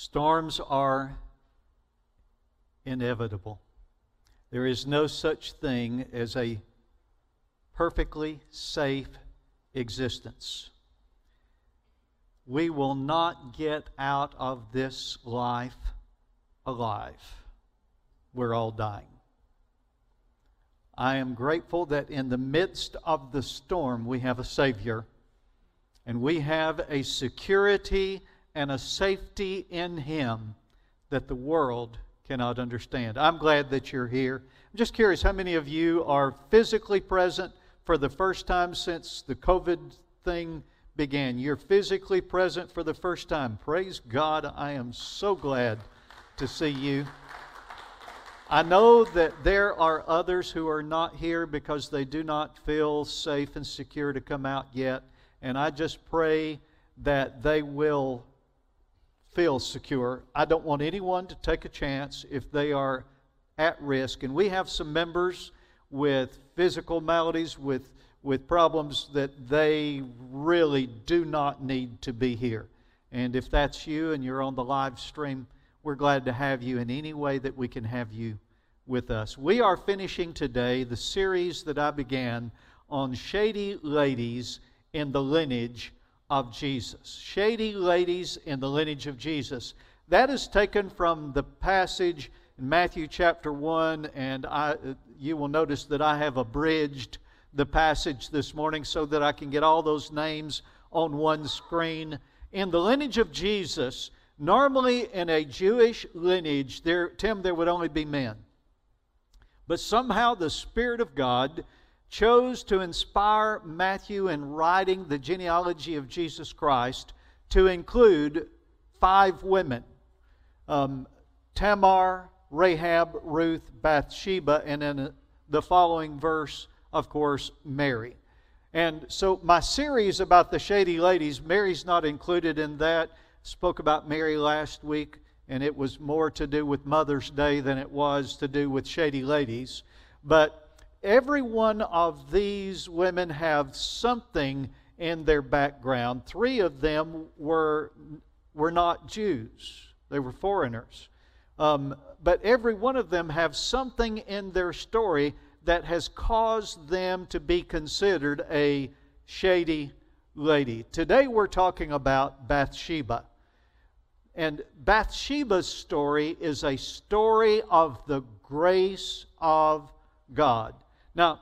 Storms are inevitable. There is no such thing as a perfectly safe existence. We will not get out of this life alive. We're all dying. I am grateful that in the midst of the storm, we have a Savior and we have a security and a safety in Him that the world cannot understand. I'm glad that you're here. I'm just curious how many of you are physically present for the first time since the COVID thing began? You're physically present for the first time. Praise God. I am so glad to see you. I know that there are others who are not here because they do not feel safe and secure to come out yet. And I just pray that they will feel secure. I don't want anyone to take a chance if they are at risk. And we have some members with physical maladies, with, with problems that they really do not need to be here. And if that's you and you're on the live stream, we're glad to have you in any way that we can have you with us. We are finishing today the series that I began on shady ladies in the lineage of Jesus. Shady ladies in the lineage of Jesus. That is taken from the passage in Matthew chapter 1, and I, you will notice that I have abridged the passage this morning so that I can get all those names on one screen. In the lineage of Jesus, normally in a Jewish lineage, there, Tim, there would only be men. But somehow the Spirit of God chose to inspire Matthew in writing the genealogy of Jesus Christ to include five women um, Tamar, Rahab, Ruth, Bathsheba, and in the following verse, of course, Mary. And so, my series about the shady ladies, Mary's not included in that. Spoke about Mary last week, and it was more to do with Mother's Day than it was to do with shady ladies. But every one of these women have something in their background. Three of them were, were not Jews, they were foreigners. Um, but every one of them have something in their story that has caused them to be considered a shady lady. Today we're talking about Bathsheba. And Bathsheba's story is a story of the grace of God. Now,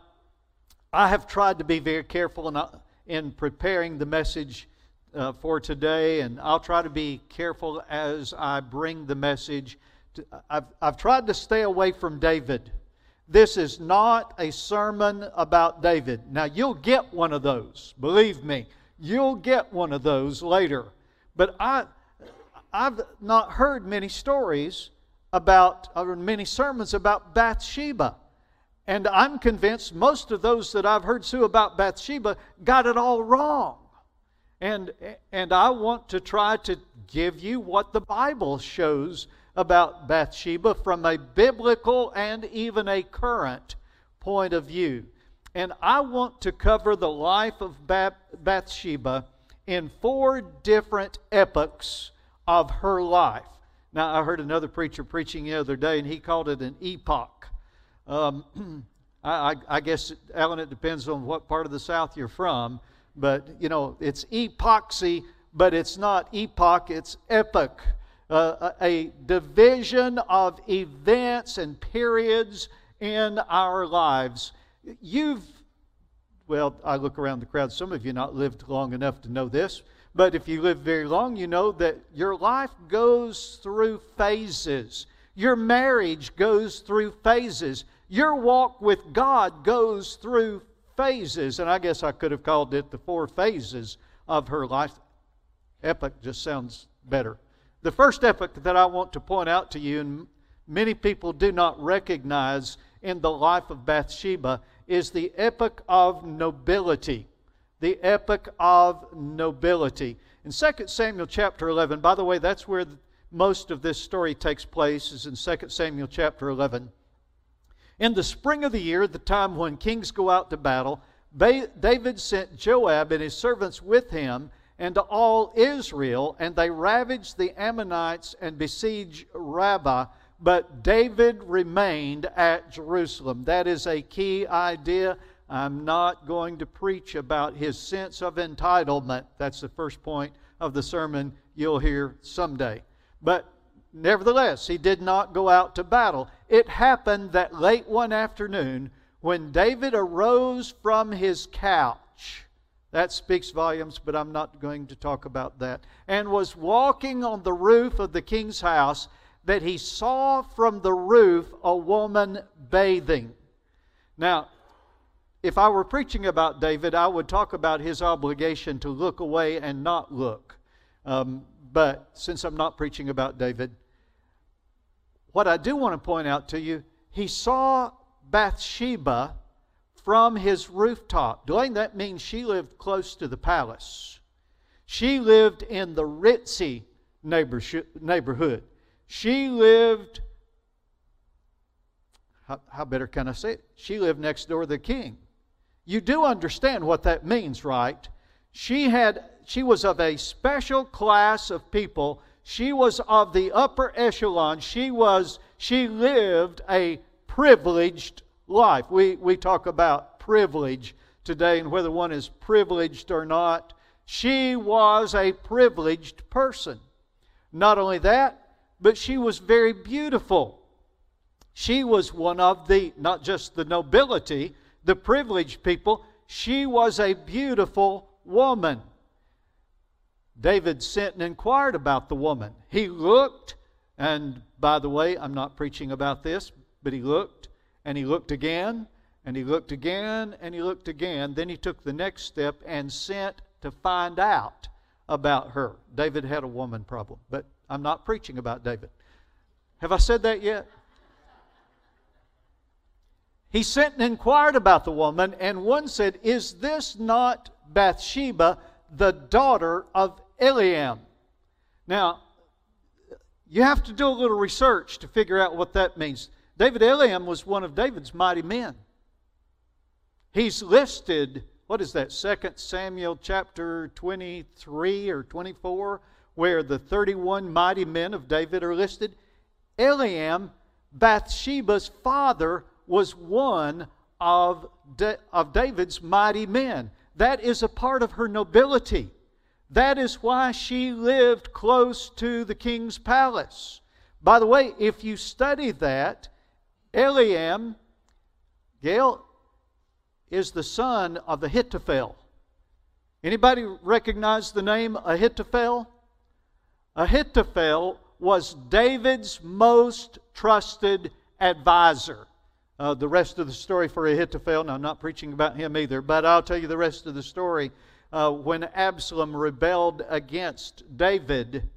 I have tried to be very careful in, uh, in preparing the message uh, for today, and I'll try to be careful as I bring the message. To, I've, I've tried to stay away from David. This is not a sermon about David. Now, you'll get one of those, believe me. You'll get one of those later. But I, I've not heard many stories about, or many sermons about Bathsheba. And I'm convinced most of those that I've heard Sue about Bathsheba got it all wrong. And, and I want to try to give you what the Bible shows about Bathsheba from a biblical and even a current point of view. And I want to cover the life of Bathsheba in four different epochs of her life. Now, I heard another preacher preaching the other day, and he called it an epoch. Um, I, I, guess, Alan, it depends on what part of the South you're from, but, you know, it's epoxy, but it's not epoch, it's epoch. Uh, a division of events and periods in our lives. You've, well, I look around the crowd, some of you not lived long enough to know this, but if you live very long, you know that your life goes through phases. Your marriage goes through phases. Your walk with God goes through phases, and I guess I could have called it the four phases of her life. Epic just sounds better. The first epic that I want to point out to you, and many people do not recognize in the life of Bathsheba, is the epic of nobility. The epic of nobility. In 2 Samuel chapter 11, by the way, that's where most of this story takes place, is in 2 Samuel chapter 11. In the spring of the year, the time when kings go out to battle, David sent Joab and his servants with him and to all Israel, and they ravaged the Ammonites and besieged Rabbah, but David remained at Jerusalem. That is a key idea. I'm not going to preach about his sense of entitlement. That's the first point of the sermon you'll hear someday. But nevertheless, he did not go out to battle. It happened that late one afternoon, when David arose from his couch, that speaks volumes, but I'm not going to talk about that, and was walking on the roof of the king's house, that he saw from the roof a woman bathing. Now, if I were preaching about David, I would talk about his obligation to look away and not look. Um, but since I'm not preaching about David, what I do want to point out to you, he saw Bathsheba from his rooftop. Doing that means she lived close to the palace. She lived in the ritzy neighborhood. She lived, how, how better can I say it? She lived next door to the king. You do understand what that means, right? She had she was of a special class of people. She was of the upper echelon. She was she lived a privileged life. We we talk about privilege today and whether one is privileged or not. She was a privileged person. Not only that, but she was very beautiful. She was one of the not just the nobility, the privileged people, she was a beautiful woman. David sent and inquired about the woman. He looked, and by the way, I'm not preaching about this, but he looked, and he looked again, and he looked again, and he looked again. Then he took the next step and sent to find out about her. David had a woman problem, but I'm not preaching about David. Have I said that yet? He sent and inquired about the woman, and one said, Is this not Bathsheba, the daughter of Eliam? Now, you have to do a little research to figure out what that means. David Eliam was one of David's mighty men. He's listed, what is that, 2 Samuel chapter 23 or 24, where the 31 mighty men of David are listed. Eliam, Bathsheba's father, was one of, of David's mighty men. That is a part of her nobility. That is why she lived close to the king's palace. By the way, if you study that, Eliam, Gail, is the son of Ahithophel. Anybody recognize the name Ahithophel? Ahithophel was David's most trusted advisor. Uh, the rest of the story for Ahithophel, now I'm not preaching about him either, but I'll tell you the rest of the story. Uh, when Absalom rebelled against David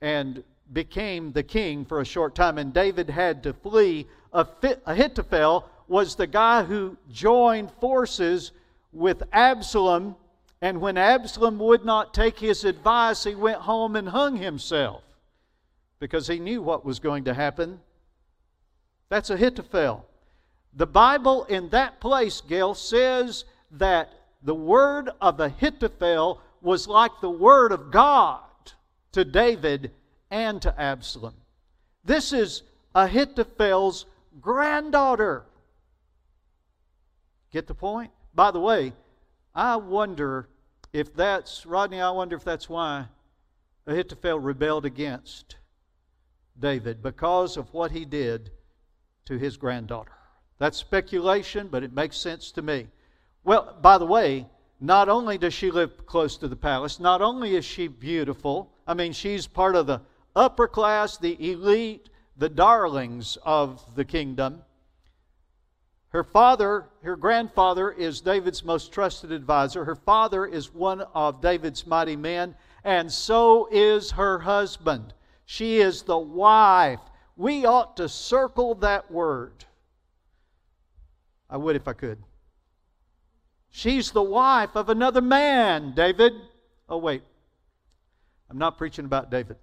and became the king for a short time, and David had to flee, Ahithophel was the guy who joined forces with Absalom, and when Absalom would not take his advice, he went home and hung himself because he knew what was going to happen. That's Ahithophel. The Bible in that place, Gail, says that the word of Ahithophel was like the word of God to David and to Absalom. This is Ahithophel's granddaughter. Get the point? By the way, I wonder if that's, Rodney, I wonder if that's why Ahithophel rebelled against David because of what he did to his granddaughter. That's speculation, but it makes sense to me. Well, by the way, not only does she live close to the palace, not only is she beautiful, I mean, she's part of the upper class, the elite, the darlings of the kingdom. Her father, her grandfather, is David's most trusted advisor. Her father is one of David's mighty men, and so is her husband. She is the wife. We ought to circle that word. I would if I could. She's the wife of another man, David. Oh, wait. I'm not preaching about David.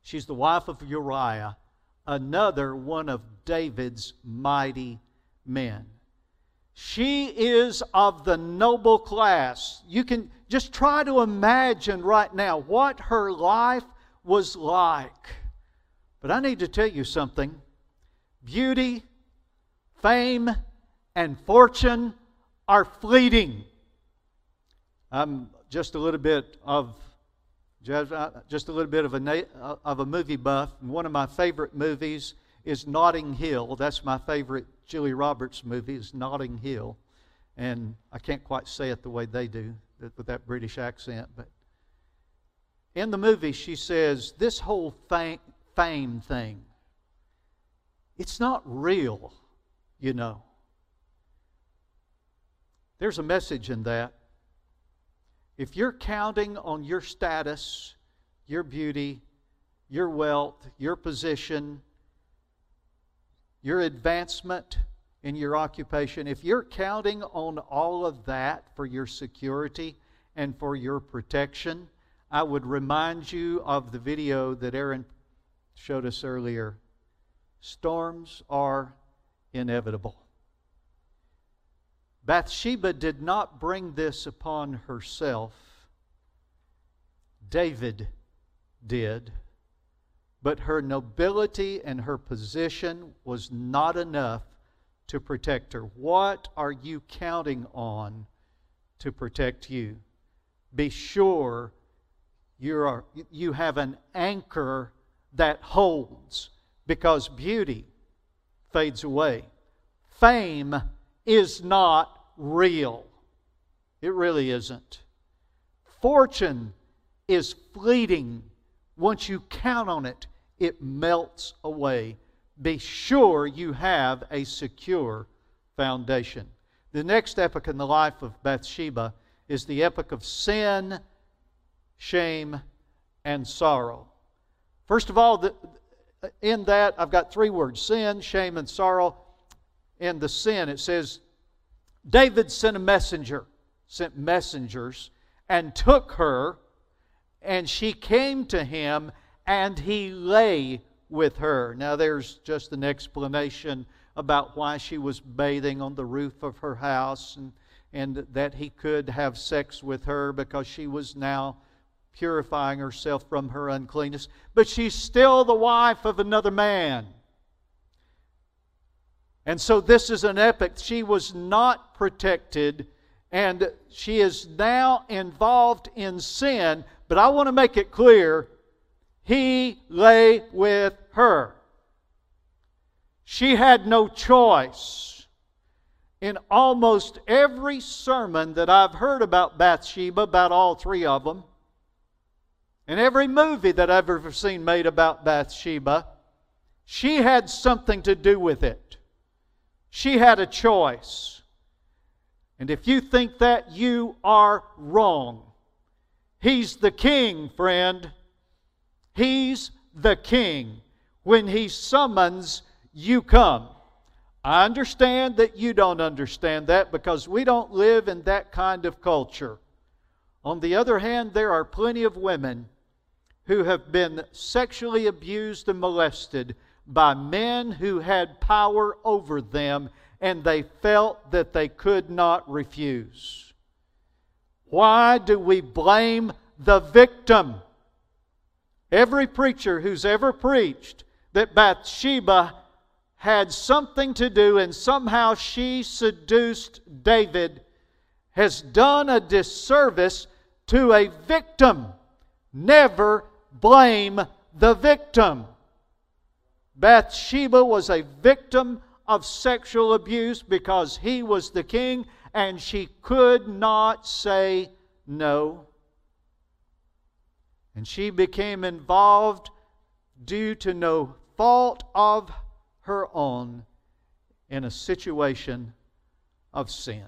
She's the wife of Uriah, another one of David's mighty men. She is of the noble class. You can just try to imagine right now what her life was like. But I need to tell you something beauty, fame, and fortune are fleeting. I'm just a little bit of just uh, a little bit of a uh, of a movie buff. One of my favorite movies is Notting Hill. That's my favorite Julia Roberts movie. Is Notting Hill, and I can't quite say it the way they do with that British accent, but in the movie she says this whole fame thing. It's not real, you know. There's a message in that. If you're counting on your status, your beauty, your wealth, your position, your advancement in your occupation, if you're counting on all of that for your security and for your protection, I would remind you of the video that Aaron showed us earlier. Storms are inevitable. Bathsheba did not bring this upon herself. David did. But her nobility and her position was not enough to protect her. What are you counting on to protect you? Be sure you, are, you have an anchor that holds because beauty fades away. Fame is not real. It really isn't. Fortune is fleeting. Once you count on it, it melts away. Be sure you have a secure foundation. The next epoch in the life of Bathsheba is the epoch of sin, shame, and sorrow. First of all, in that, I've got three words sin, shame, and sorrow in the sin, it says, David sent a messenger, sent messengers, and took her, and she came to him, and he lay with her. Now, there's just an explanation about why she was bathing on the roof of her house, and, and that he could have sex with her because she was now purifying herself from her uncleanness. But she's still the wife of another man. And so this is an epic. She was not protected, and she is now involved in sin. But I want to make it clear he lay with her. She had no choice. In almost every sermon that I've heard about Bathsheba, about all three of them, and every movie that I've ever seen made about Bathsheba, she had something to do with it. She had a choice. And if you think that, you are wrong. He's the king, friend. He's the king. When he summons, you come. I understand that you don't understand that because we don't live in that kind of culture. On the other hand, there are plenty of women who have been sexually abused and molested by men who had power over them and they felt that they could not refuse. Why do we blame the victim? Every preacher who's ever preached that Bathsheba had something to do and somehow she seduced David has done a disservice to a victim. Never blame the victim. Bathsheba was a victim of sexual abuse because he was the king and she could not say no. And she became involved due to no fault of her own in a situation of sin.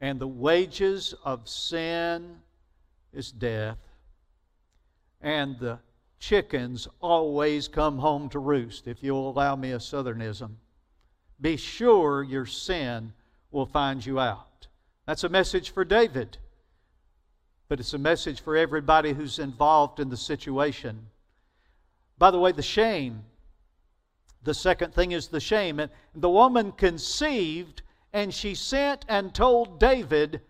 And the wages of sin is death. And the chickens always come home to roost, if you'll allow me a southernism. Be sure your sin will find you out. That's a message for David, but it's a message for everybody who's involved in the situation. By the way, the shame. The second thing is the shame. And the woman conceived, and she sent and told David,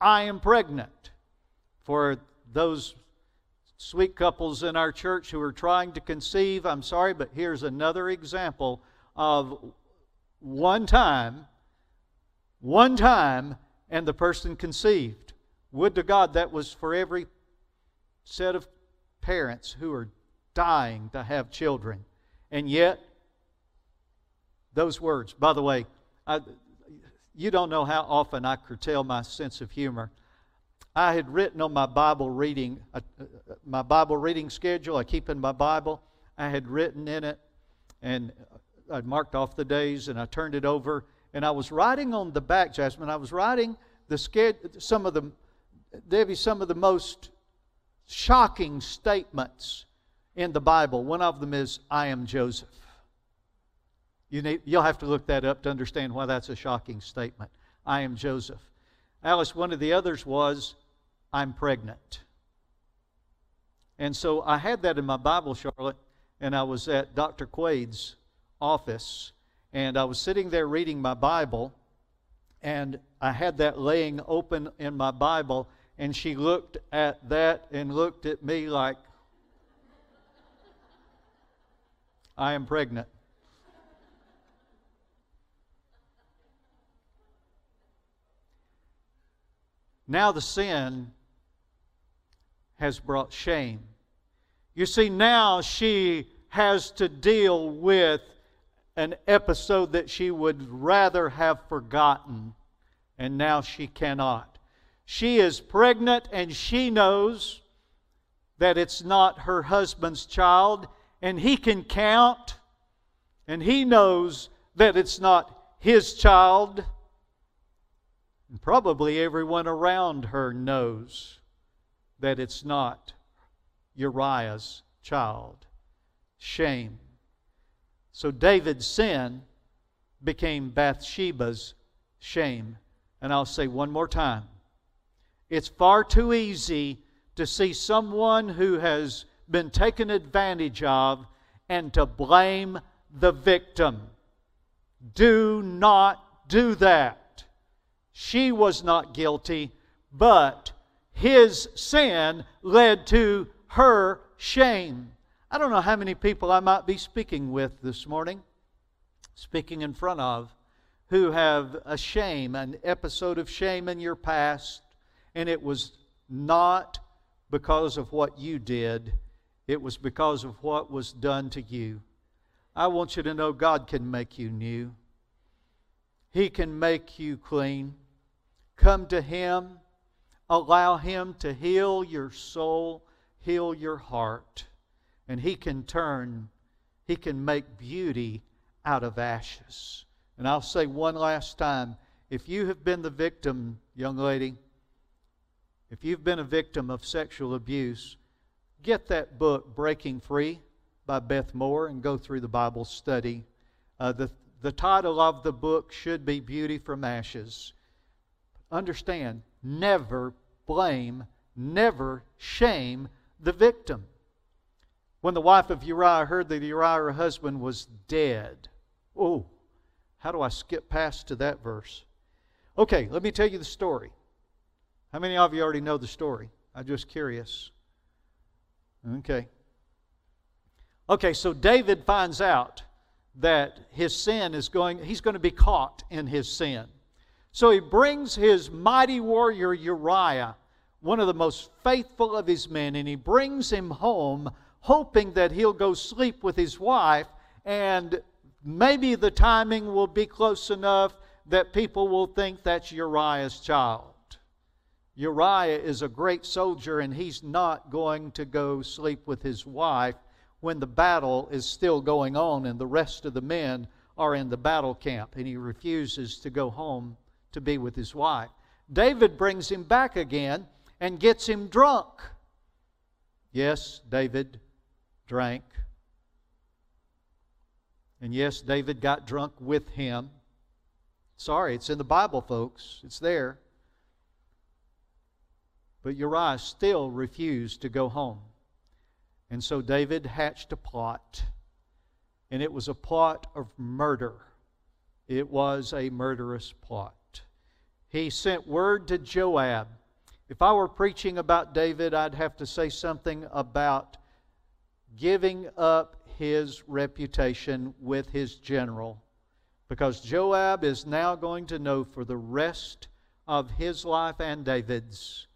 I am pregnant. For those sweet couples in our church who are trying to conceive, I'm sorry, but here's another example of one time, one time, and the person conceived. Would to God that was for every set of parents who are dying to have children. And yet, those words, by the way, I, you don't know how often I curtail my sense of humor. I had written on my Bible reading, uh, uh, my Bible reading schedule. I keep in my Bible. I had written in it, and I'd marked off the days, and I turned it over, and I was writing on the back, Jasmine. I was writing the some of the, Debbie, some of the most shocking statements in the Bible. One of them is, "I am Joseph." You need, you'll have to look that up to understand why that's a shocking statement. I am Joseph. Alice, one of the others was, I'm pregnant. And so I had that in my Bible, Charlotte, and I was at Dr. Quaid's office, and I was sitting there reading my Bible, and I had that laying open in my Bible, and she looked at that and looked at me like, I am pregnant. Now the sin has brought shame. You see, now she has to deal with an episode that she would rather have forgotten, and now she cannot. She is pregnant and she knows that it's not her husband's child, and he can count, and he knows that it's not his child. And probably everyone around her knows that it's not Uriah's child. Shame. So David's sin became Bathsheba's shame. And I'll say one more time it's far too easy to see someone who has been taken advantage of and to blame the victim. Do not do that. She was not guilty, but his sin led to her shame. I don't know how many people I might be speaking with this morning, speaking in front of, who have a shame, an episode of shame in your past, and it was not because of what you did, it was because of what was done to you. I want you to know God can make you new. He can make you clean. Come to Him. Allow Him to heal your soul, heal your heart. And He can turn, He can make beauty out of ashes. And I'll say one last time if you have been the victim, young lady, if you've been a victim of sexual abuse, get that book, Breaking Free, by Beth Moore, and go through the Bible study. Uh, the, the title of the book should be Beauty from Ashes understand, never blame, never shame the victim. When the wife of Uriah heard that Uriah, her husband, was dead, oh, how do I skip past to that verse? Okay, let me tell you the story. How many of you already know the story? I'm just curious. Okay. Okay, so David finds out that his sin is going, he's going to be caught in his sin. So he brings his mighty warrior Uriah, one of the most faithful of his men, and he brings him home, hoping that he'll go sleep with his wife, and maybe the timing will be close enough that people will think that's Uriah's child. Uriah is a great soldier, and he's not going to go sleep with his wife when the battle is still going on and the rest of the men are in the battle camp, and he refuses to go home to be with his wife. David brings him back again and gets him drunk. Yes, David drank. And yes, David got drunk with him. Sorry, it's in the Bible, folks. It's there. But Uriah still refused to go home. And so David hatched a plot. And it was a plot of murder. It was a murderous plot. He sent word to Joab. If I were preaching about David, I'd have to say something about giving up his reputation with his general. Because Joab is now going to know for the rest of his life and David's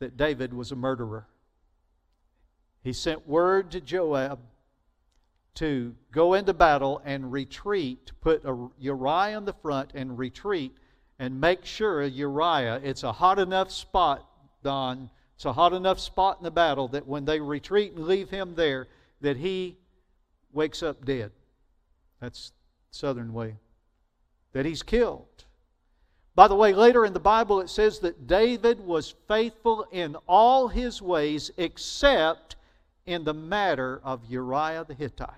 that David was a murderer. He sent word to Joab to go into battle and retreat, put Uriah in the front and retreat, and make sure Uriah, it's a hot enough spot, Don, it's a hot enough spot in the battle that when they retreat and leave him there, that he wakes up dead. That's southern way. That he's killed. By the way, later in the Bible it says that David was faithful in all his ways except in the matter of Uriah the Hittite.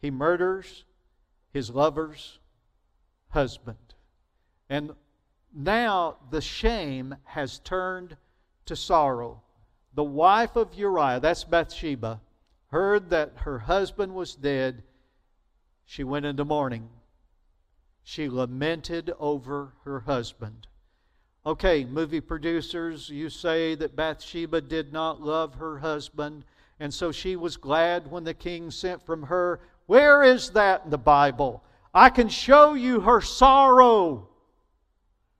He murders his lover's husband. And now the shame has turned to sorrow. The wife of Uriah, that's Bathsheba, heard that her husband was dead. She went into mourning she lamented over her husband. Okay, movie producers, you say that Bathsheba did not love her husband, and so she was glad when the king sent from her. Where is that in the Bible? I can show you her sorrow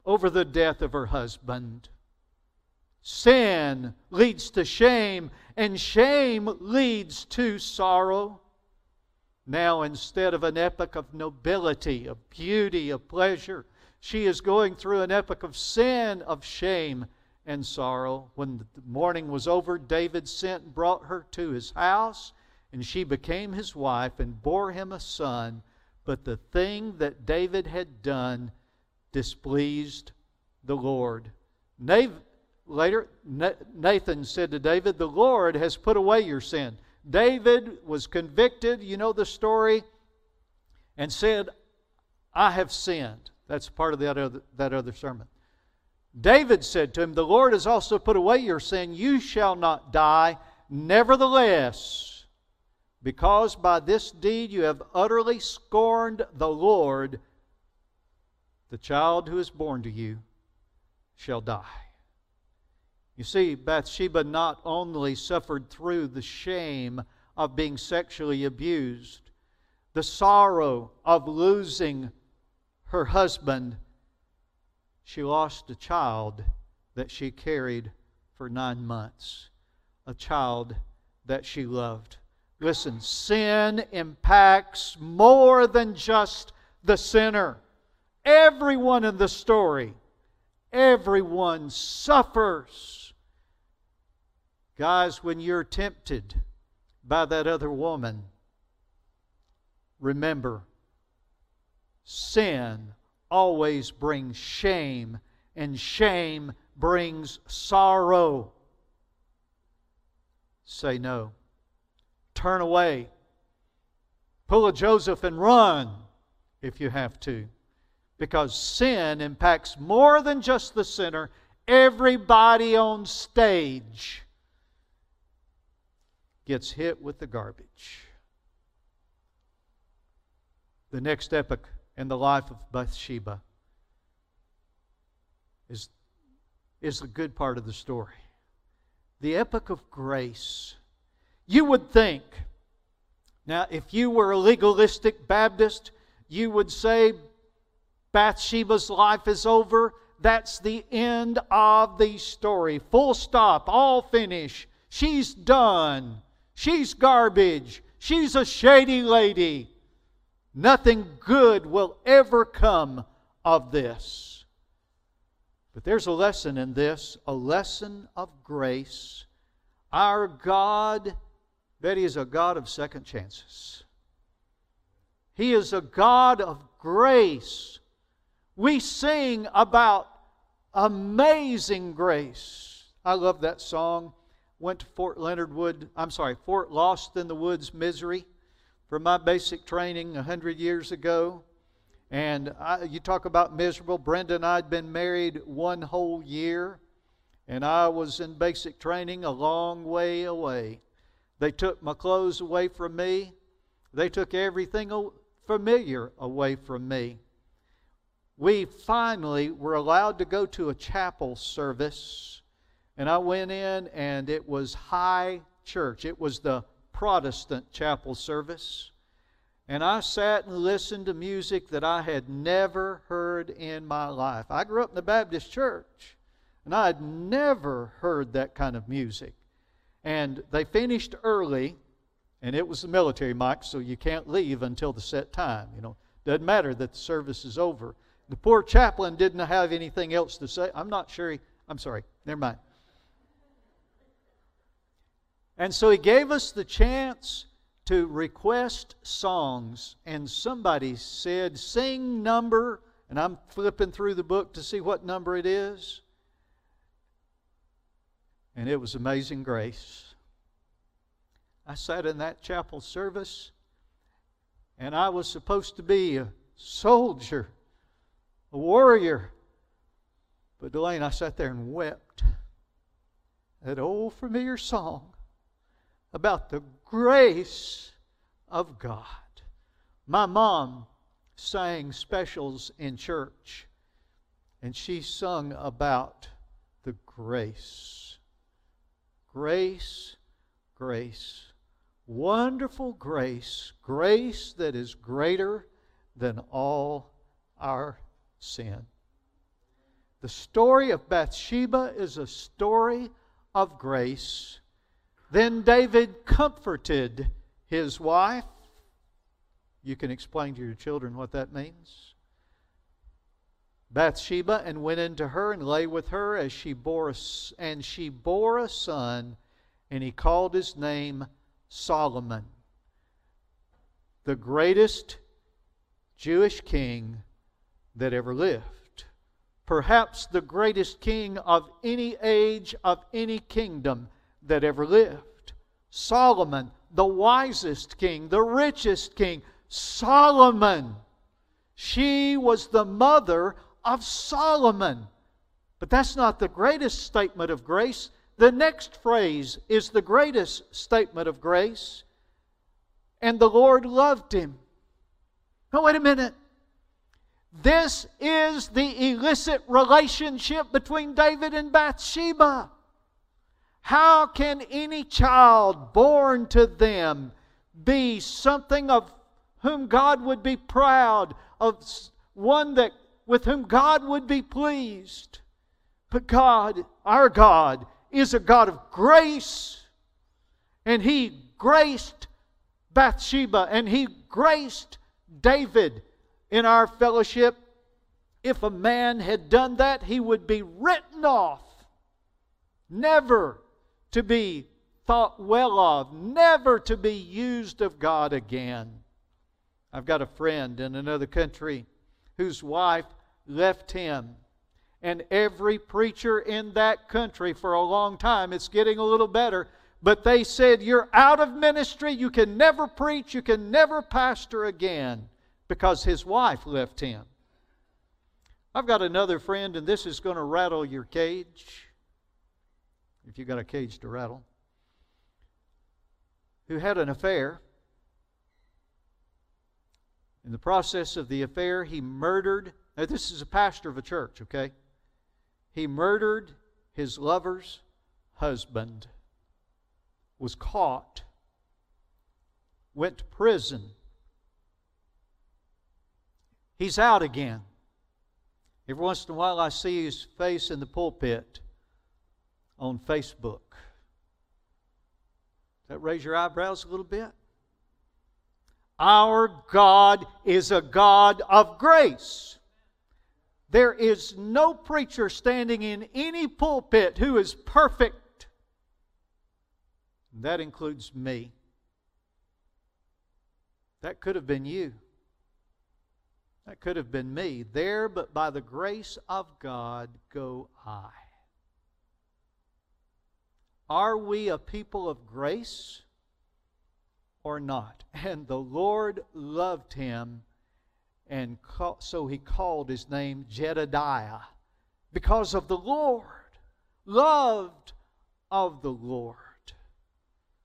over the death of her husband. Sin leads to shame, and shame leads to sorrow. Now, instead of an epoch of nobility, of beauty, of pleasure, she is going through an epoch of sin, of shame, and sorrow. When the mourning was over, David sent and brought her to his house, and she became his wife and bore him a son. But the thing that David had done displeased the Lord. Later, Nathan said to David, The Lord has put away your sin. David was convicted, you know the story, and said, I have sinned. That's part of that other, that other sermon. David said to him, The Lord has also put away your sin. You shall not die. Nevertheless, because by this deed you have utterly scorned the Lord, the child who is born to you shall die. You see, Bathsheba not only suffered through the shame of being sexually abused, the sorrow of losing her husband, she lost a child that she carried for nine months, a child that she loved. Listen, sin impacts more than just the sinner. Everyone in the story, everyone suffers Guys, when you're tempted by that other woman, remember sin always brings shame, and shame brings sorrow. Say no. Turn away. Pull a Joseph and run if you have to. Because sin impacts more than just the sinner, everybody on stage gets hit with the garbage. The next epoch in the life of Bathsheba is, is the good part of the story. The epoch of grace. You would think, now, if you were a legalistic Baptist, you would say Bathsheba's life is over. That's the end of the story. Full stop, all finish. She's done. She's garbage. She's a shady lady. Nothing good will ever come of this. But there's a lesson in this a lesson of grace. Our God, that is a God of second chances. He is a God of grace. We sing about amazing grace. I love that song went to Fort Leonard Wood, I'm sorry, Fort Lost in the Woods, Misery for my basic training a 100 years ago. And I, you talk about miserable. Brenda and I had been married one whole year, and I was in basic training a long way away. They took my clothes away from me. They took everything familiar away from me. We finally were allowed to go to a chapel service, and I went in, and it was high church. It was the Protestant chapel service. And I sat and listened to music that I had never heard in my life. I grew up in the Baptist church, and I had never heard that kind of music. And they finished early, and it was the military, Mike, so you can't leave until the set time. You know, doesn't matter that the service is over. The poor chaplain didn't have anything else to say. I'm not sure he, I'm sorry, never mind. And so he gave us the chance to request songs, and somebody said, Sing number, and I'm flipping through the book to see what number it is. And it was Amazing Grace. I sat in that chapel service, and I was supposed to be a soldier, a warrior. But Delane, I sat there and wept. That old familiar song about the grace of God. My mom sang specials in church, and she sung about the grace. Grace, grace. Wonderful grace, grace that is greater than all our sin. The story of Bathsheba is a story of grace then David comforted his wife. You can explain to your children what that means. Bathsheba and went into her and lay with her as she bore a, and she bore a son and he called his name Solomon the greatest Jewish king that ever lived perhaps the greatest king of any age of any kingdom that ever lived. Solomon, the wisest king, the richest king. Solomon. She was the mother of Solomon. But that's not the greatest statement of grace. The next phrase is the greatest statement of grace. And the Lord loved him. Now, wait a minute. This is the illicit relationship between David and Bathsheba. How can any child born to them be something of whom God would be proud, of one that with whom God would be pleased? But God, our God, is a God of grace. And He graced Bathsheba and He graced David in our fellowship. If a man had done that, he would be written off. Never to be thought well of, never to be used of God again. I've got a friend in another country whose wife left him. And every preacher in that country for a long time, it's getting a little better, but they said, You're out of ministry. You can never preach. You can never pastor again because his wife left him. I've got another friend, and this is going to rattle your cage if you've got a cage to rattle, who had an affair. In the process of the affair, he murdered. Now, this is a pastor of a church, okay? He murdered his lover's husband, was caught, went to prison. He's out again. Every once in a while, I see his face in the pulpit on Facebook. Does that raise your eyebrows a little bit? Our God is a God of grace. There is no preacher standing in any pulpit who is perfect. That includes me. That could have been you. That could have been me. There, but by the grace of God, go I. Are we a people of grace or not? And the Lord loved him, and so he called his name Jedediah because of the Lord, loved of the Lord.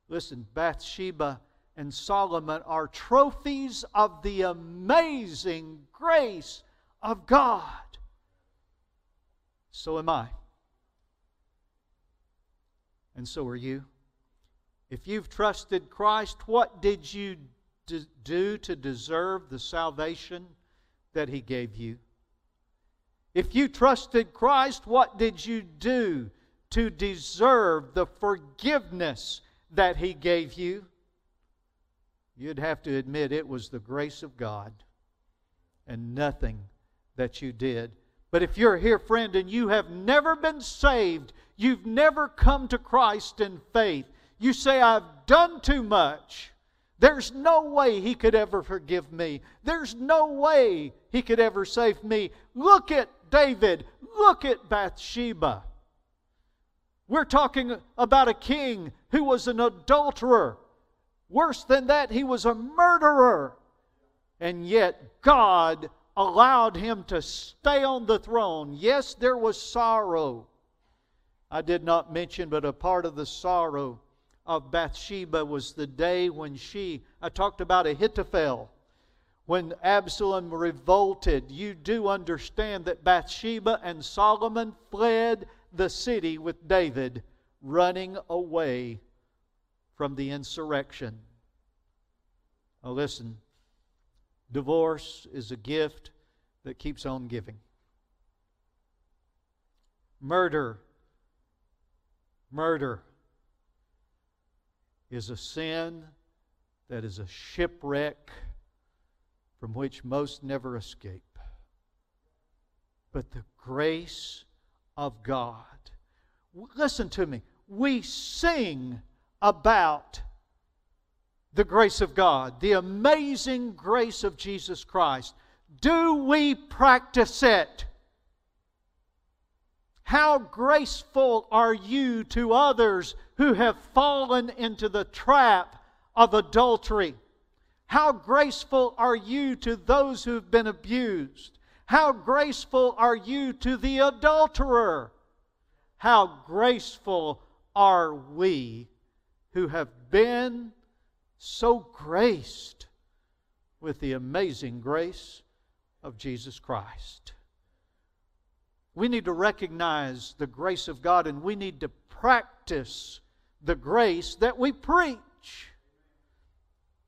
Listen, Bathsheba and Solomon are trophies of the amazing grace of God. So am I. And so are you. If you've trusted Christ, what did you do to deserve the salvation that He gave you? If you trusted Christ, what did you do to deserve the forgiveness that He gave you? You'd have to admit it was the grace of God and nothing that you did. But if you're here, friend, and you have never been saved, you've never come to Christ in faith, you say, I've done too much. There's no way he could ever forgive me. There's no way he could ever save me. Look at David. Look at Bathsheba. We're talking about a king who was an adulterer. Worse than that, he was a murderer. And yet, God allowed him to stay on the throne. Yes, there was sorrow. I did not mention, but a part of the sorrow of Bathsheba was the day when she, I talked about Ahithophel, when Absalom revolted. You do understand that Bathsheba and Solomon fled the city with David, running away from the insurrection. Oh, listen, divorce is a gift that keeps on giving. Murder, murder is a sin that is a shipwreck from which most never escape. But the grace of God. Listen to me. We sing about the grace of God, the amazing grace of Jesus Christ. Do we practice it? How graceful are you to others who have fallen into the trap of adultery? How graceful are you to those who've been abused? How graceful are you to the adulterer? How graceful are we who have been so graced with the amazing grace of Jesus Christ? We need to recognize the grace of God and we need to practice the grace that we preach.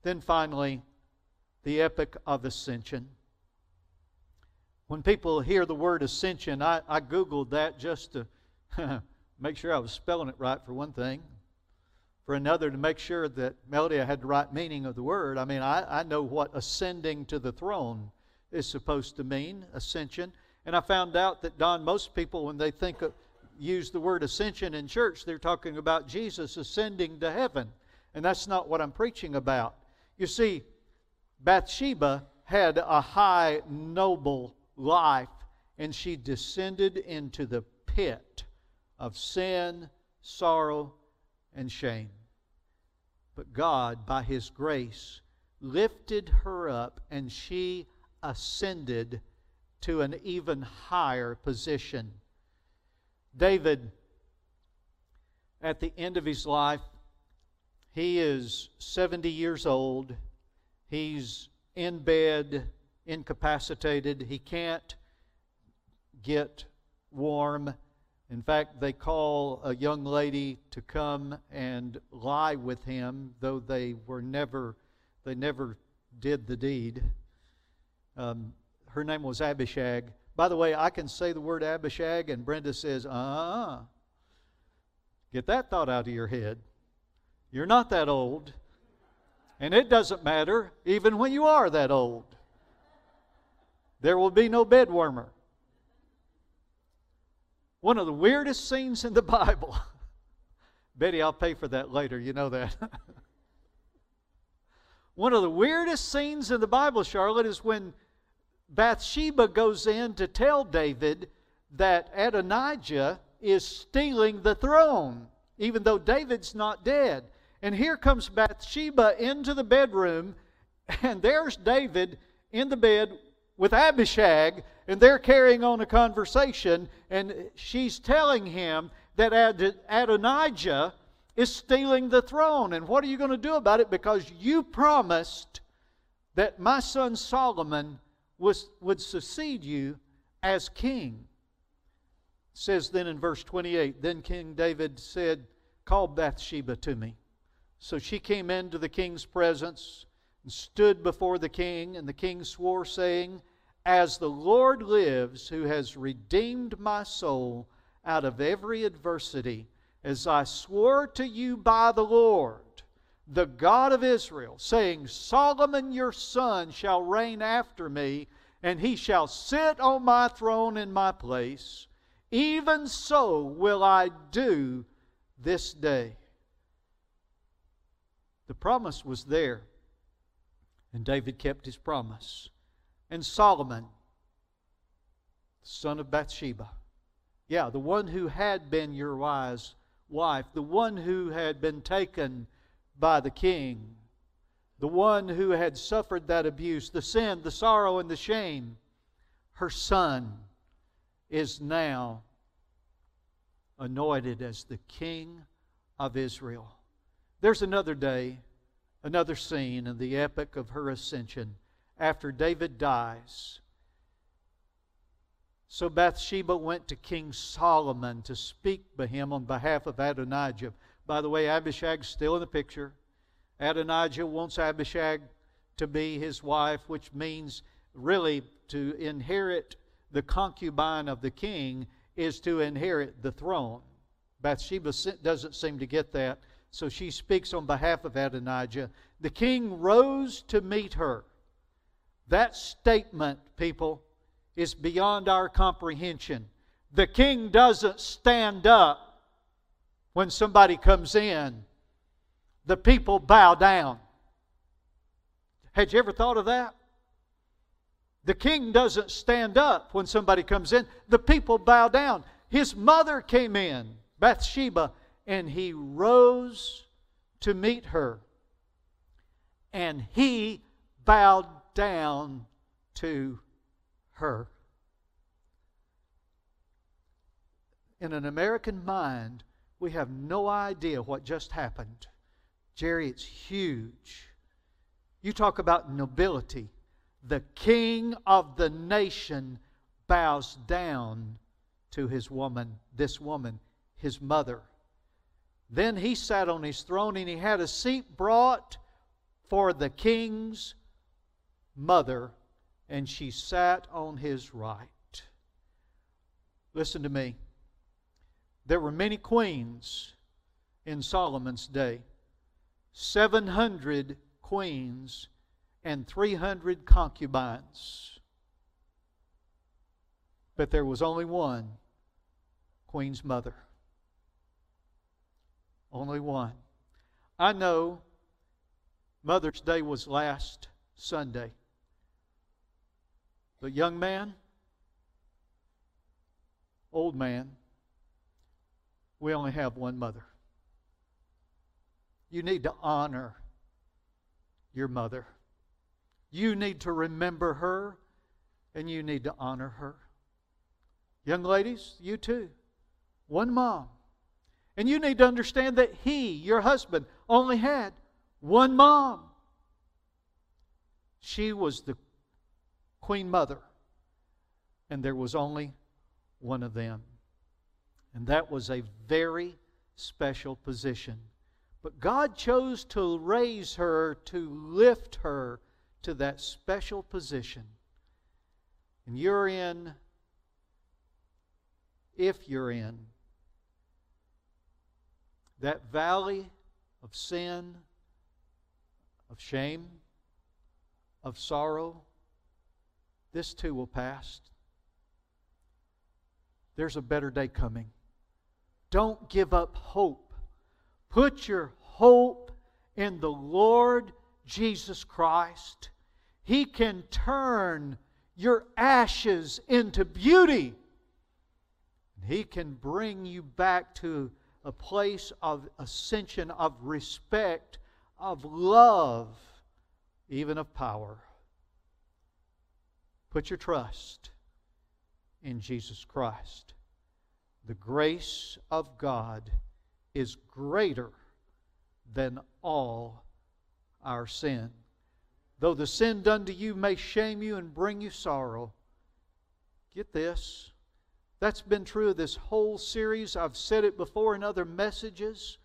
Then finally, the epic of ascension. When people hear the word ascension, I, I Googled that just to make sure I was spelling it right, for one thing. For another, to make sure that Melody had the right meaning of the word. I mean, I, I know what ascending to the throne is supposed to mean, ascension. And I found out that, Don, most people, when they think of, use the word ascension in church, they're talking about Jesus ascending to heaven. And that's not what I'm preaching about. You see, Bathsheba had a high, noble life, and she descended into the pit of sin, sorrow, and shame. But God, by His grace, lifted her up, and she ascended to an even higher position. David, at the end of his life, he is 70 years old. He's in bed, incapacitated. He can't get warm. In fact, they call a young lady to come and lie with him, though they were never, they never did the deed. Um, her name was Abishag. By the way, I can say the word Abishag, and Brenda says, uh uh Get that thought out of your head. You're not that old. And it doesn't matter, even when you are that old. There will be no bed warmer. One of the weirdest scenes in the Bible. Betty, I'll pay for that later. You know that. One of the weirdest scenes in the Bible, Charlotte, is when Bathsheba goes in to tell David that Adonijah is stealing the throne, even though David's not dead. And here comes Bathsheba into the bedroom, and there's David in the bed with Abishag, and they're carrying on a conversation, and she's telling him that Adonijah is stealing the throne. And what are you going to do about it? Because you promised that my son Solomon was, would succeed you as king. It says then in verse 28 Then King David said, Call Bathsheba to me. So she came into the king's presence and stood before the king, and the king swore, saying, As the Lord lives, who has redeemed my soul out of every adversity, as I swore to you by the Lord, the God of Israel, saying, Solomon your son shall reign after me, and he shall sit on my throne in my place. Even so will I do this day. The promise was there. And David kept his promise. And Solomon, son of Bathsheba, yeah, the one who had been Uriah's wife, the one who had been taken by the king, the one who had suffered that abuse, the sin, the sorrow, and the shame, her son is now anointed as the king of Israel. There's another day another scene in the epic of her ascension after David dies. So Bathsheba went to King Solomon to speak to him on behalf of Adonijah. By the way, Abishag's still in the picture. Adonijah wants Abishag to be his wife, which means really to inherit the concubine of the king is to inherit the throne. Bathsheba doesn't seem to get that. So she speaks on behalf of Adonijah. The king rose to meet her. That statement, people, is beyond our comprehension. The king doesn't stand up when somebody comes in, the people bow down. Had you ever thought of that? The king doesn't stand up when somebody comes in, the people bow down. His mother came in, Bathsheba, and he rose to meet her. And he bowed down to her. In an American mind, we have no idea what just happened. Jerry, it's huge. You talk about nobility. The king of the nation bows down to his woman, this woman, his mother. Then he sat on his throne and he had a seat brought for the king's mother, and she sat on his right. Listen to me. There were many queens in Solomon's day 700 queens and 300 concubines. But there was only one queen's mother. Only one. I know Mother's Day was last Sunday. But, young man, old man, we only have one mother. You need to honor your mother. You need to remember her and you need to honor her. Young ladies, you too. One mom. And you need to understand that he, your husband, only had one mom. She was the queen mother, and there was only one of them. And that was a very special position. But God chose to raise her, to lift her to that special position. And you're in, if you're in, that valley of sin, of shame, of sorrow, this too will pass. There's a better day coming. Don't give up hope. Put your hope in the Lord Jesus Christ. He can turn your ashes into beauty. He can bring you back to a place of ascension, of respect, of love, even of power. Put your trust in Jesus Christ. The grace of God is greater than all our sin. Though the sin done to you may shame you and bring you sorrow, get this. That's been true of this whole series. I've said it before in other messages.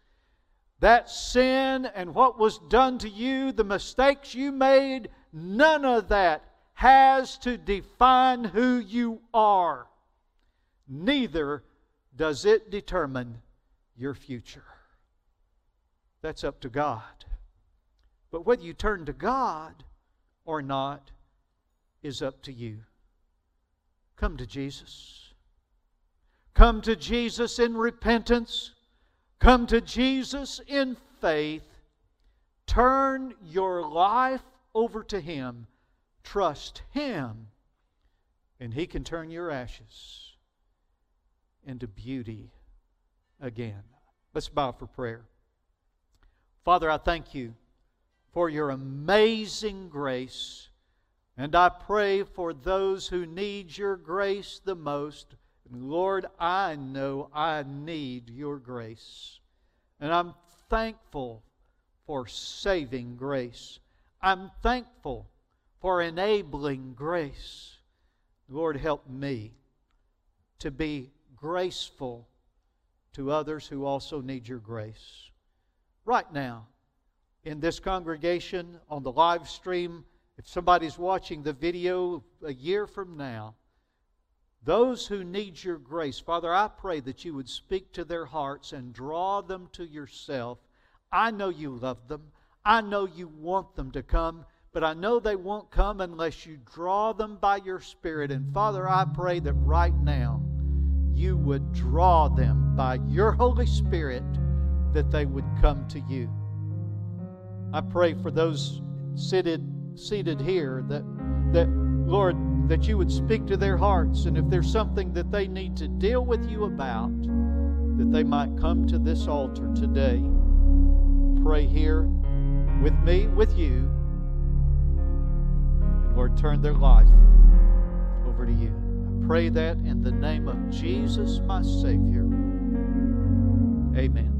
That sin and what was done to you, the mistakes you made, none of that has to define who you are. Neither does it determine your future. That's up to God. But whether you turn to God or not is up to you. Come to Jesus. Come to Jesus in repentance. Come to Jesus in faith. Turn your life over to Him. Trust Him. And He can turn your ashes into beauty again. Let's bow for prayer. Father, I thank you for your amazing grace. And I pray for those who need your grace the most. Lord, I know I need your grace. And I'm thankful for saving grace. I'm thankful for enabling grace. Lord, help me to be graceful to others who also need your grace. Right now, in this congregation, on the live stream, if somebody's watching the video a year from now, those who need your grace, Father, I pray that you would speak to their hearts and draw them to yourself. I know you love them. I know you want them to come, but I know they won't come unless you draw them by your Spirit. And Father, I pray that right now you would draw them by your Holy Spirit that they would come to you. I pray for those seated seated here that that Lord that you would speak to their hearts and if there's something that they need to deal with you about that they might come to this altar today. Pray here with me, with you. And Lord, turn their life over to you. Pray that in the name of Jesus, my Savior. Amen.